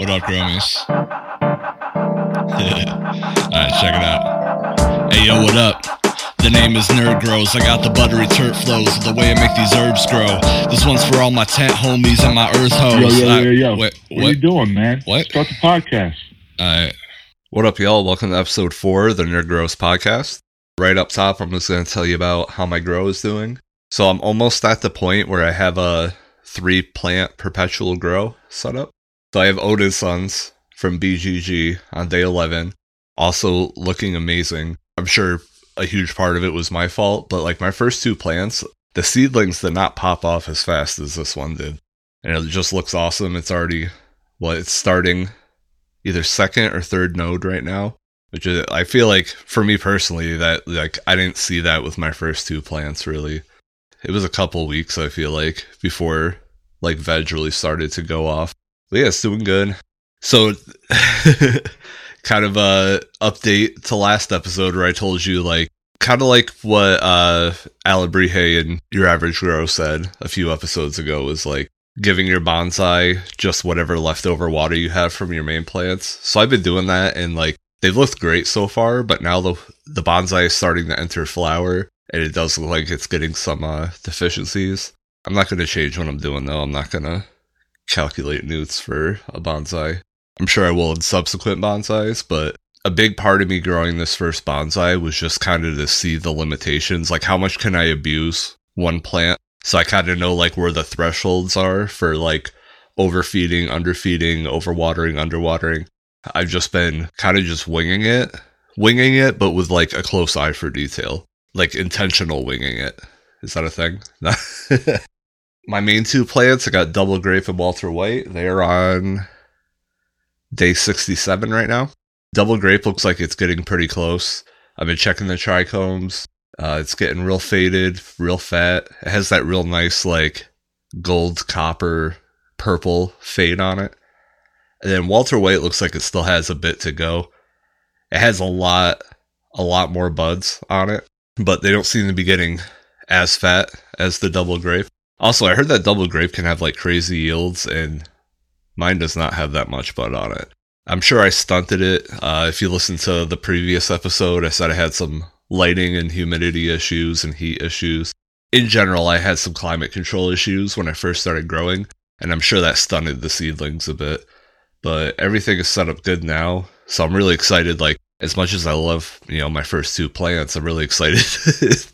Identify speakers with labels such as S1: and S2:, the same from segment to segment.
S1: What up, Growmies? Alright, check it out. Hey, yo, what up? The name is Nerd Grows. I got the buttery turf flows, the way I make these herbs grow. This one's for all my tent homies and my earth hoes.
S2: Yo, yo,
S1: I-
S2: yo, yo.
S1: Wait,
S2: What,
S1: what?
S2: are you doing, man?
S1: What?
S2: Start the podcast.
S1: Alright.
S3: What up, y'all? Welcome to episode four of the Nerd Grows podcast. Right up top, I'm just going to tell you about how my grow is doing. So I'm almost at the point where I have a three plant perpetual grow set up. So I have Odin Sons from BGG on day 11, also looking amazing. I'm sure a huge part of it was my fault, but like my first two plants, the seedlings did not pop off as fast as this one did. And it just looks awesome. It's already, well, it's starting either second or third node right now which is i feel like for me personally that like i didn't see that with my first two plants really it was a couple weeks i feel like before like veg really started to go off yeah it's doing good so kind of a update to last episode where i told you like kind of like what uh Alabrihe and your average grow said a few episodes ago was like giving your bonsai just whatever leftover water you have from your main plants. So I've been doing that and like they've looked great so far, but now the the bonsai is starting to enter flower and it does look like it's getting some uh, deficiencies. I'm not going to change what I'm doing though. I'm not going to calculate nutes for a bonsai. I'm sure I will in subsequent bonsais, but a big part of me growing this first bonsai was just kind of to see the limitations, like how much can I abuse one plant so I kind of know like where the thresholds are for like overfeeding, underfeeding, overwatering, underwatering. I've just been kind of just winging it, winging it, but with like a close eye for detail, like intentional winging it. Is that a thing? My main two plants, I got Double Grape and Walter White. They are on day 67 right now. Double Grape looks like it's getting pretty close. I've been checking the trichomes. Uh, it's getting real faded, real fat. It has that real nice like gold, copper, purple fade on it. And then Walter White looks like it still has a bit to go. It has a lot, a lot more buds on it, but they don't seem to be getting as fat as the double grape. Also, I heard that double grape can have like crazy yields, and mine does not have that much bud on it. I'm sure I stunted it. Uh, if you listen to the previous episode, I said I had some lighting and humidity issues and heat issues. In general, I had some climate control issues when I first started growing, and I'm sure that stunted the seedlings a bit. But everything is set up good now, so I'm really excited. Like as much as I love, you know, my first two plants, I'm really excited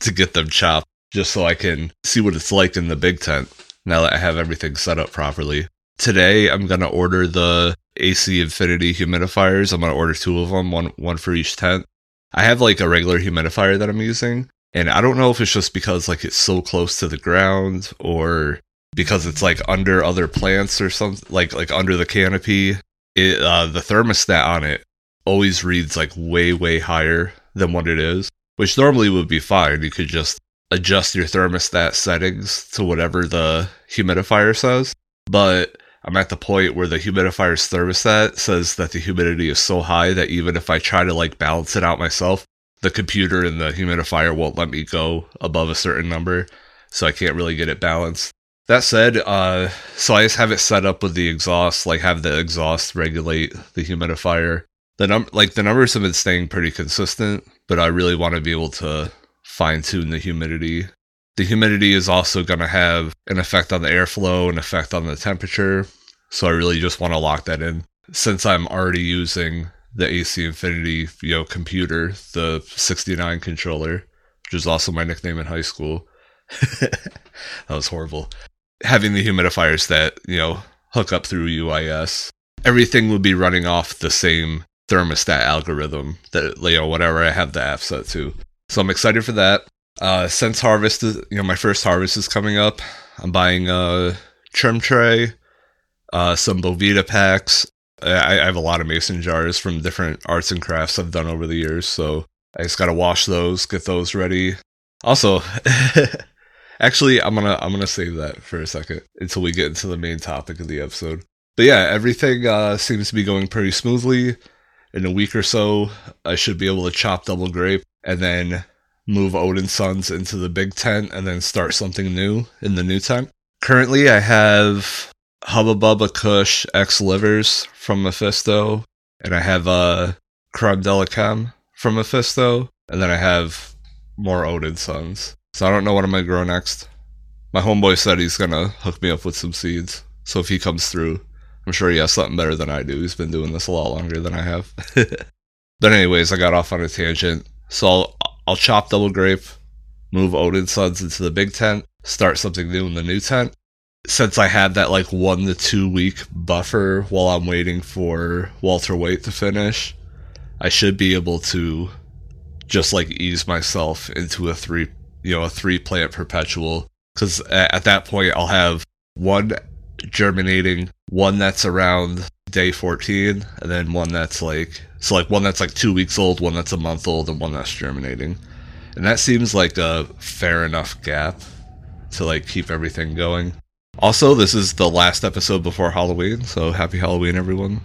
S3: to get them chopped just so I can see what it's like in the big tent now that I have everything set up properly. Today, I'm gonna order the AC Infinity humidifiers. I'm gonna order two of them, one one for each tent. I have like a regular humidifier that I'm using, and I don't know if it's just because like it's so close to the ground or because it's like under other plants or something like like under the canopy. It uh, the thermostat on it always reads like way way higher than what it is, which normally would be fine. You could just adjust your thermostat settings to whatever the humidifier says, but I'm at the point where the humidifier's thermostat says that the humidity is so high that even if I try to like balance it out myself, the computer and the humidifier won't let me go above a certain number, so I can't really get it balanced. That said, uh, so I just have it set up with the exhaust, like have the exhaust regulate the humidifier. The num like the numbers have been staying pretty consistent, but I really want to be able to fine tune the humidity. The humidity is also going to have an effect on the airflow, an effect on the temperature. So I really just want to lock that in. Since I'm already using the AC Infinity, you know, computer, the 69 controller, which is also my nickname in high school. that was horrible. Having the humidifiers that, you know, hook up through UIS, everything would be running off the same thermostat algorithm that, you know, whatever I have the app set to. So I'm excited for that. Uh, since harvest is, you know, my first harvest is coming up, I'm buying a trim tray, uh, some Boveda packs. I, I have a lot of mason jars from different arts and crafts I've done over the years, so I just gotta wash those, get those ready. Also, actually, I'm gonna I'm gonna save that for a second until we get into the main topic of the episode. But yeah, everything uh, seems to be going pretty smoothly. In a week or so, I should be able to chop double grape and then move Odin Sons into the big tent and then start something new in the new tent. Currently, I have Hubba Bubba Kush X Livers from Mephisto, and I have uh, Creme de la Chem from Mephisto, and then I have more Odin Sons. So I don't know what I'm gonna grow next. My homeboy said he's gonna hook me up with some seeds. So if he comes through, I'm sure he has something better than I do. He's been doing this a lot longer than I have. but anyways, I got off on a tangent. So I'll, I'll chop double grape, move Odin Sons into the big tent, start something new in the new tent. Since I had that like one to two week buffer while I'm waiting for Walter White to finish, I should be able to just like ease myself into a three, you know, a three plant perpetual. Because at that point, I'll have one germinating, one that's around day 14, and then one that's like, so like one that's like two weeks old, one that's a month old, and one that's germinating. And that seems like a fair enough gap to like keep everything going. Also, this is the last episode before Halloween, so happy Halloween, everyone.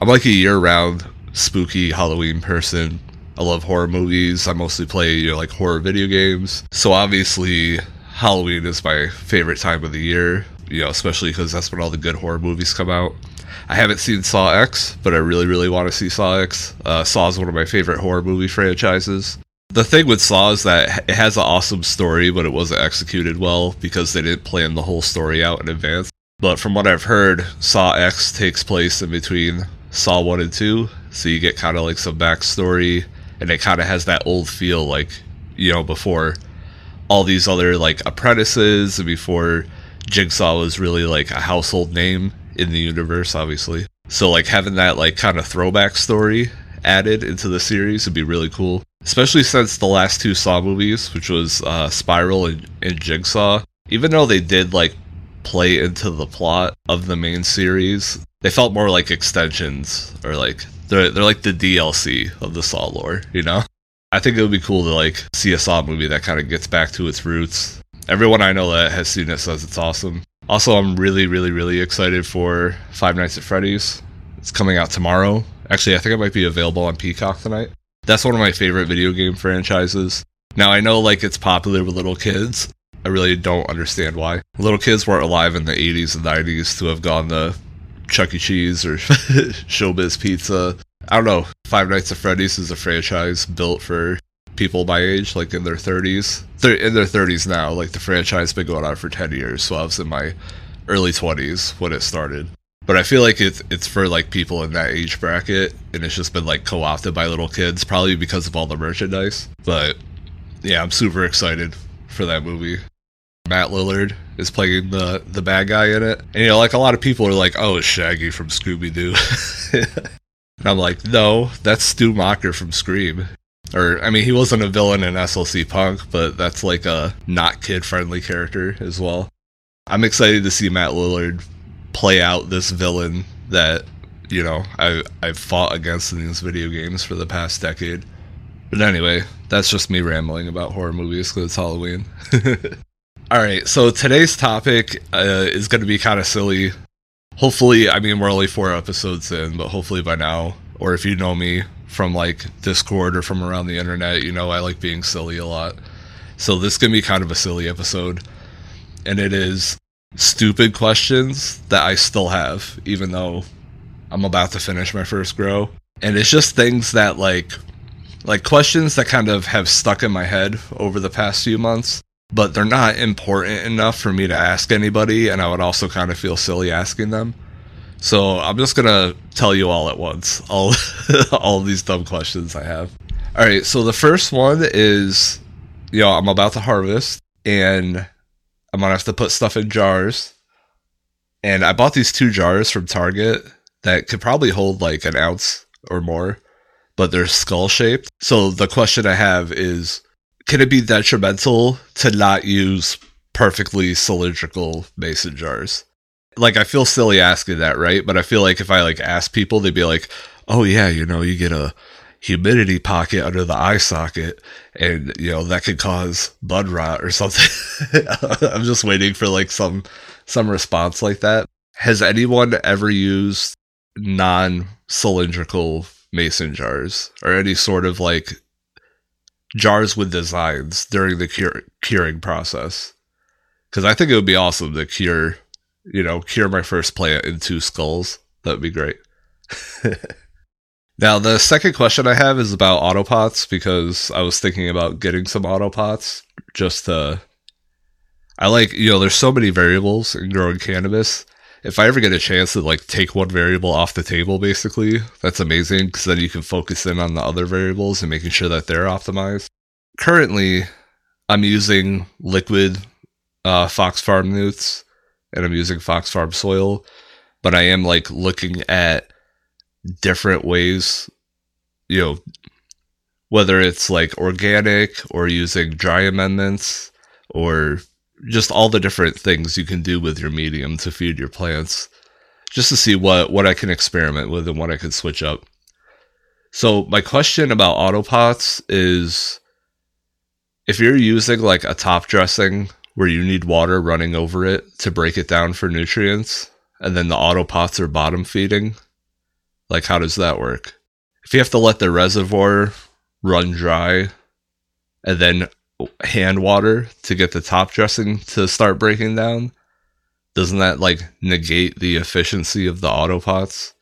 S3: I'm like a year round spooky Halloween person. I love horror movies. I mostly play, you know, like horror video games. So obviously, Halloween is my favorite time of the year, you know, especially because that's when all the good horror movies come out. I haven't seen Saw X, but I really, really want to see Saw X. Uh, Saw is one of my favorite horror movie franchises. The thing with Saw is that it has an awesome story, but it wasn't executed well because they didn't plan the whole story out in advance. But from what I've heard, Saw X takes place in between Saw 1 and 2, so you get kind of like some backstory, and it kind of has that old feel, like, you know, before all these other like apprentices and before Jigsaw was really like a household name in the universe, obviously. So, like, having that like kind of throwback story added into the series would be really cool especially since the last two Saw movies, which was uh, Spiral and, and Jigsaw, even though they did like play into the plot of the main series, they felt more like extensions or like they're they're like the DLC of the Saw lore, you know. I think it would be cool to like see a Saw movie that kind of gets back to its roots. Everyone I know that has seen it says it's awesome. Also, I'm really, really, really excited for Five Nights at Freddy's. It's coming out tomorrow. Actually, I think it might be available on Peacock tonight. That's one of my favorite video game franchises. Now I know like it's popular with little kids. I really don't understand why. Little kids weren't alive in the 80s and 90s to have gone to Chuck E. Cheese or Showbiz Pizza. I don't know. Five Nights at Freddy's is a franchise built for people my age, like in their 30s. They're in their 30s now. Like the franchise has been going on for 10 years, so I was in my early 20s when it started. But I feel like it's it's for like people in that age bracket, and it's just been like co-opted by little kids, probably because of all the merchandise. But yeah, I'm super excited for that movie. Matt Lillard is playing the the bad guy in it, and you know, like a lot of people are like, "Oh, it's Shaggy from Scooby Doo," and I'm like, "No, that's Stu Macher from Scream." Or, I mean, he wasn't a villain in SLC Punk, but that's like a not kid friendly character as well. I'm excited to see Matt Lillard play out this villain that you know I I've fought against in these video games for the past decade. But anyway, that's just me rambling about horror movies because it's Halloween. All right, so today's topic uh, is going to be kind of silly. Hopefully, I mean we're only four episodes in, but hopefully by now, or if you know me from like Discord or from around the internet, you know I like being silly a lot. So this is gonna be kind of a silly episode, and it is stupid questions that I still have, even though I'm about to finish my first grow. And it's just things that like like questions that kind of have stuck in my head over the past few months, but they're not important enough for me to ask anybody, and I would also kind of feel silly asking them. So I'm just gonna tell you all at once, all all these dumb questions I have. All right, so the first one is, you know, I'm about to harvest, and I'm gonna have to put stuff in jars. And I bought these two jars from Target that could probably hold like an ounce or more, but they're skull shaped. So the question I have is can it be detrimental to not use perfectly cylindrical mason jars? Like I feel silly asking that, right? But I feel like if I like ask people, they'd be like, "Oh yeah, you know, you get a humidity pocket under the eye socket and you know that could cause bud rot or something. I'm just waiting for like some some response like that. Has anyone ever used non cylindrical mason jars or any sort of like jars with designs during the cure, curing process? Because i think it would be awesome to cure you know, cure my first plant in two skulls. That would be great. now, the second question I have is about autopots because I was thinking about getting some autopots just to. I like, you know, there's so many variables in growing cannabis. If I ever get a chance to like take one variable off the table, basically, that's amazing because then you can focus in on the other variables and making sure that they're optimized. Currently, I'm using liquid uh, Fox Farm nutes and I'm using Fox Farm soil, but I am like looking at different ways, you know, whether it's like organic or using dry amendments or just all the different things you can do with your medium to feed your plants just to see what what I can experiment with and what I can switch up. So my question about autopots is if you're using like a top dressing where you need water running over it to break it down for nutrients, and then the auto pots are bottom feeding. Like, how does that work? If you have to let the reservoir run dry and then hand water to get the top dressing to start breaking down, doesn't that like negate the efficiency of the auto pots?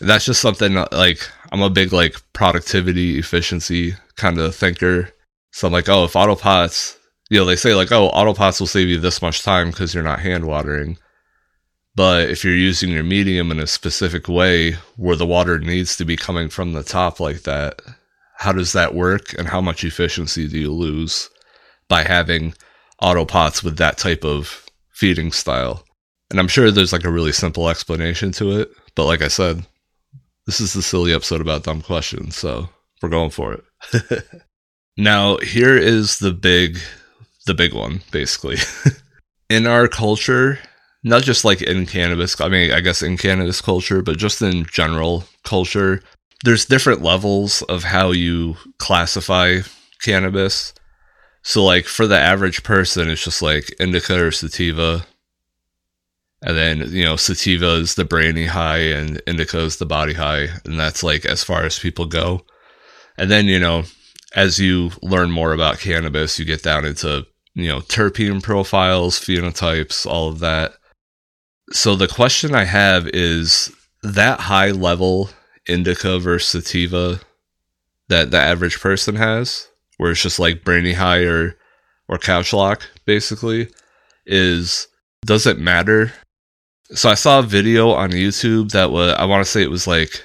S3: That's just something like I'm a big like productivity efficiency kind of thinker. So I'm like, oh, if auto pots you know, they say like, oh, autopots will save you this much time because you're not hand watering. But if you're using your medium in a specific way where the water needs to be coming from the top like that, how does that work and how much efficiency do you lose by having autopots with that type of feeding style? And I'm sure there's like a really simple explanation to it, but like I said, this is the silly episode about dumb questions, so we're going for it. now, here is the big the big one, basically. in our culture, not just like in cannabis, I mean, I guess in cannabis culture, but just in general culture, there's different levels of how you classify cannabis. So, like, for the average person, it's just like indica or sativa. And then, you know, sativa is the brainy high and indica is the body high. And that's like as far as people go. And then, you know, as you learn more about cannabis, you get down into you know, terpene profiles, phenotypes, all of that. So the question I have is that high level indica versus sativa that the average person has, where it's just like brainy high or or couch lock, basically, is does it matter? So I saw a video on YouTube that was I want to say it was like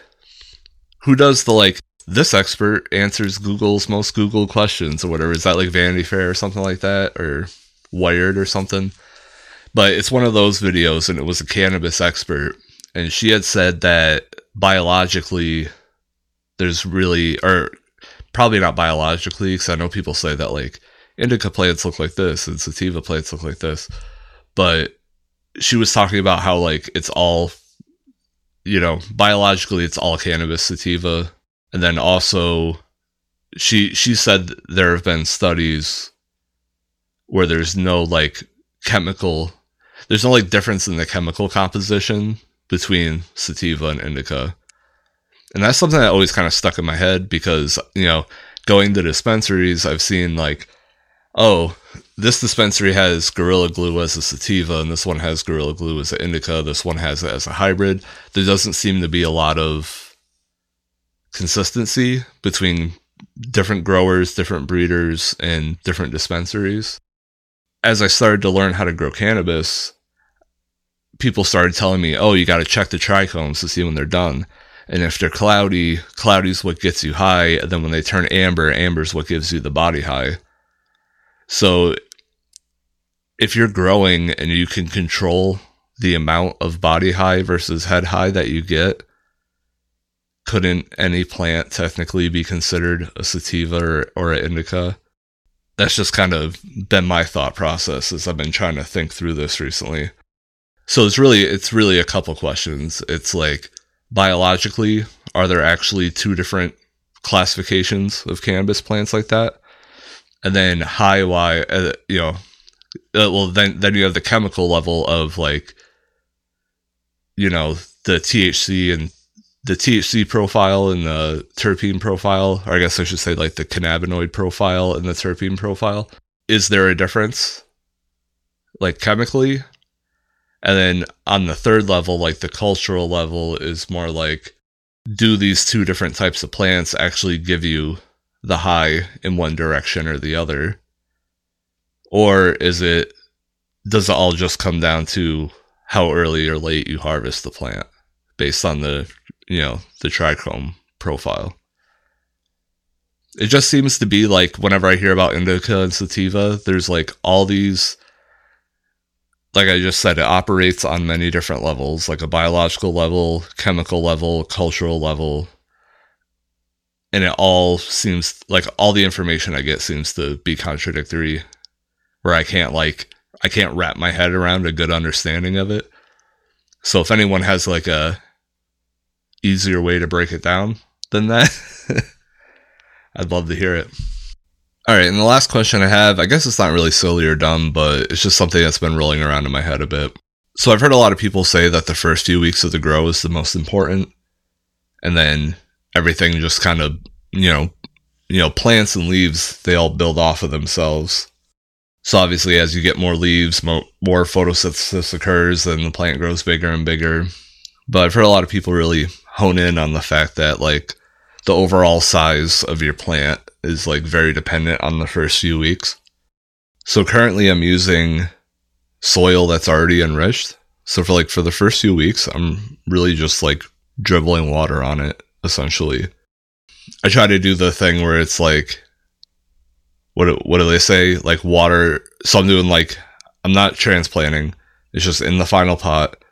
S3: who does the like this expert answers Google's most Google questions or whatever. Is that like Vanity Fair or something like that or Wired or something? But it's one of those videos and it was a cannabis expert and she had said that biologically there's really or probably not biologically because I know people say that like indica plants look like this and sativa plants look like this. But she was talking about how like it's all you know, biologically it's all cannabis sativa and then also she she said there have been studies where there's no like chemical there's no like difference in the chemical composition between sativa and indica. And that's something that always kind of stuck in my head because you know going to dispensaries i've seen like oh this dispensary has gorilla glue as a sativa and this one has gorilla glue as an indica this one has it as a hybrid. There doesn't seem to be a lot of consistency between different growers, different breeders, and different dispensaries. As I started to learn how to grow cannabis, people started telling me, oh, you got to check the trichomes to see when they're done. And if they're cloudy, cloudy is what gets you high. And then when they turn amber, amber is what gives you the body high. So if you're growing and you can control the amount of body high versus head high that you get, couldn't any plant technically be considered a sativa or, or an indica? That's just kind of been my thought process as I've been trying to think through this recently. So it's really it's really a couple questions. It's like biologically, are there actually two different classifications of cannabis plants like that? And then high Y, uh, you know, uh, well then then you have the chemical level of like, you know, the THC and the THC profile and the terpene profile, or I guess I should say like the cannabinoid profile and the terpene profile. Is there a difference? Like chemically? And then on the third level, like the cultural level, is more like do these two different types of plants actually give you the high in one direction or the other? Or is it, does it all just come down to how early or late you harvest the plant based on the, you know, the trichome profile? It just seems to be like whenever I hear about indica and sativa, there's like all these like I just said, it operates on many different levels, like a biological level, chemical level, cultural level. And it all seems like all the information I get seems to be contradictory, where I can't like, I can't wrap my head around a good understanding of it. So if anyone has like a easier way to break it down than that, I'd love to hear it. All right, and the last question I have, I guess it's not really silly or dumb, but it's just something that's been rolling around in my head a bit. So I've heard a lot of people say that the first few weeks of the grow is the most important, and then everything just kind of, you know, you know, plants and leaves, they all build off of themselves. So obviously, as you get more leaves, more, photosynthesis occurs, then the plant grows bigger and bigger. But I've heard a lot of people really hone in on the fact that like the overall size of your plant is like very dependent on the first few weeks. So currently I'm using soil that's already enriched. So for like for the first few weeks, I'm really just like dribbling water on it essentially. I try to do the thing where it's like what what do they say? Like water so I'm doing like I'm not transplanting. It's just in the final pot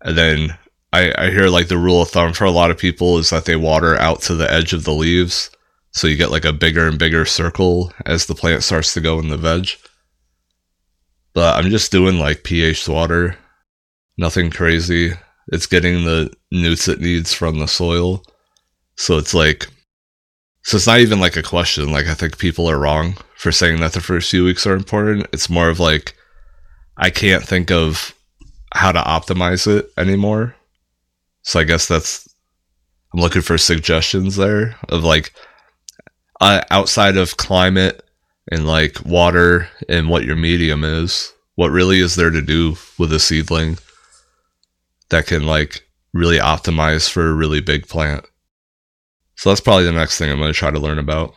S3: and then I, I hear like the rule of thumb for a lot of people is that they water out to the edge of the leaves so you get like a bigger and bigger circle as the plant starts to go in the veg. But I'm just doing like pH water. Nothing crazy. It's getting the nutes it needs from the soil. So it's like so it's not even like a question. Like I think people are wrong for saying that the first few weeks are important. It's more of like I can't think of how to optimize it anymore. So I guess that's I'm looking for suggestions there of like uh, outside of climate and like water and what your medium is, what really is there to do with a seedling that can like really optimize for a really big plant? So that's probably the next thing I'm going to try to learn about.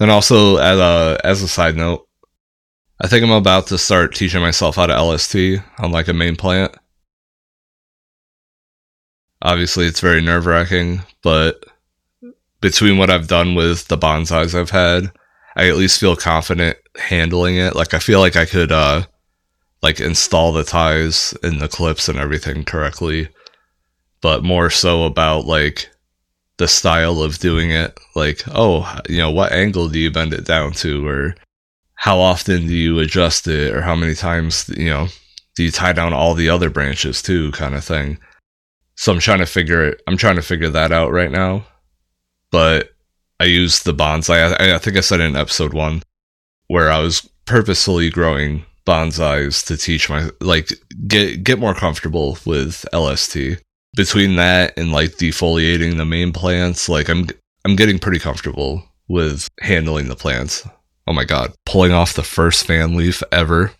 S3: Then also as a as a side note, I think I'm about to start teaching myself how to LST on like a main plant. Obviously, it's very nerve wracking, but between what I've done with the bonsais I've had, I at least feel confident handling it. Like I feel like I could uh like install the ties and the clips and everything correctly. But more so about like the style of doing it. Like, oh, you know, what angle do you bend it down to or how often do you adjust it or how many times, you know, do you tie down all the other branches too kind of thing. So I'm trying to figure it I'm trying to figure that out right now but I used the bonsai. I, I think I said in episode one where I was purposefully growing bonsais to teach my like get get more comfortable with LST. Between that and like defoliating the main plants, like I'm I'm getting pretty comfortable with handling the plants. Oh my god, pulling off the first fan leaf ever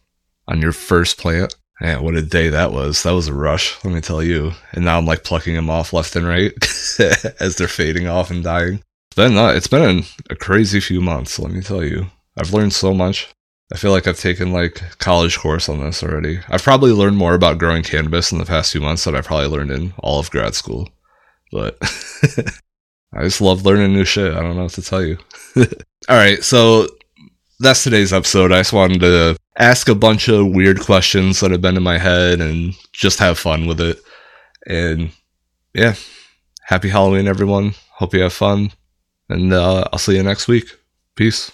S3: on your first plant. Man, what a day that was. That was a rush, let me tell you. And now I'm like plucking them off left and right as they're fading off and dying. Been, uh, it's been a crazy few months, let me tell you. I've learned so much. I feel like I've taken like college course on this already. I've probably learned more about growing cannabis in the past few months than I probably learned in all of grad school. But I just love learning new shit. I don't know what to tell you. all right, so that's today's episode. I just wanted to ask a bunch of weird questions that have been in my head and just have fun with it. And yeah, happy Halloween, everyone. Hope you have fun. And uh, I'll see you next week. Peace.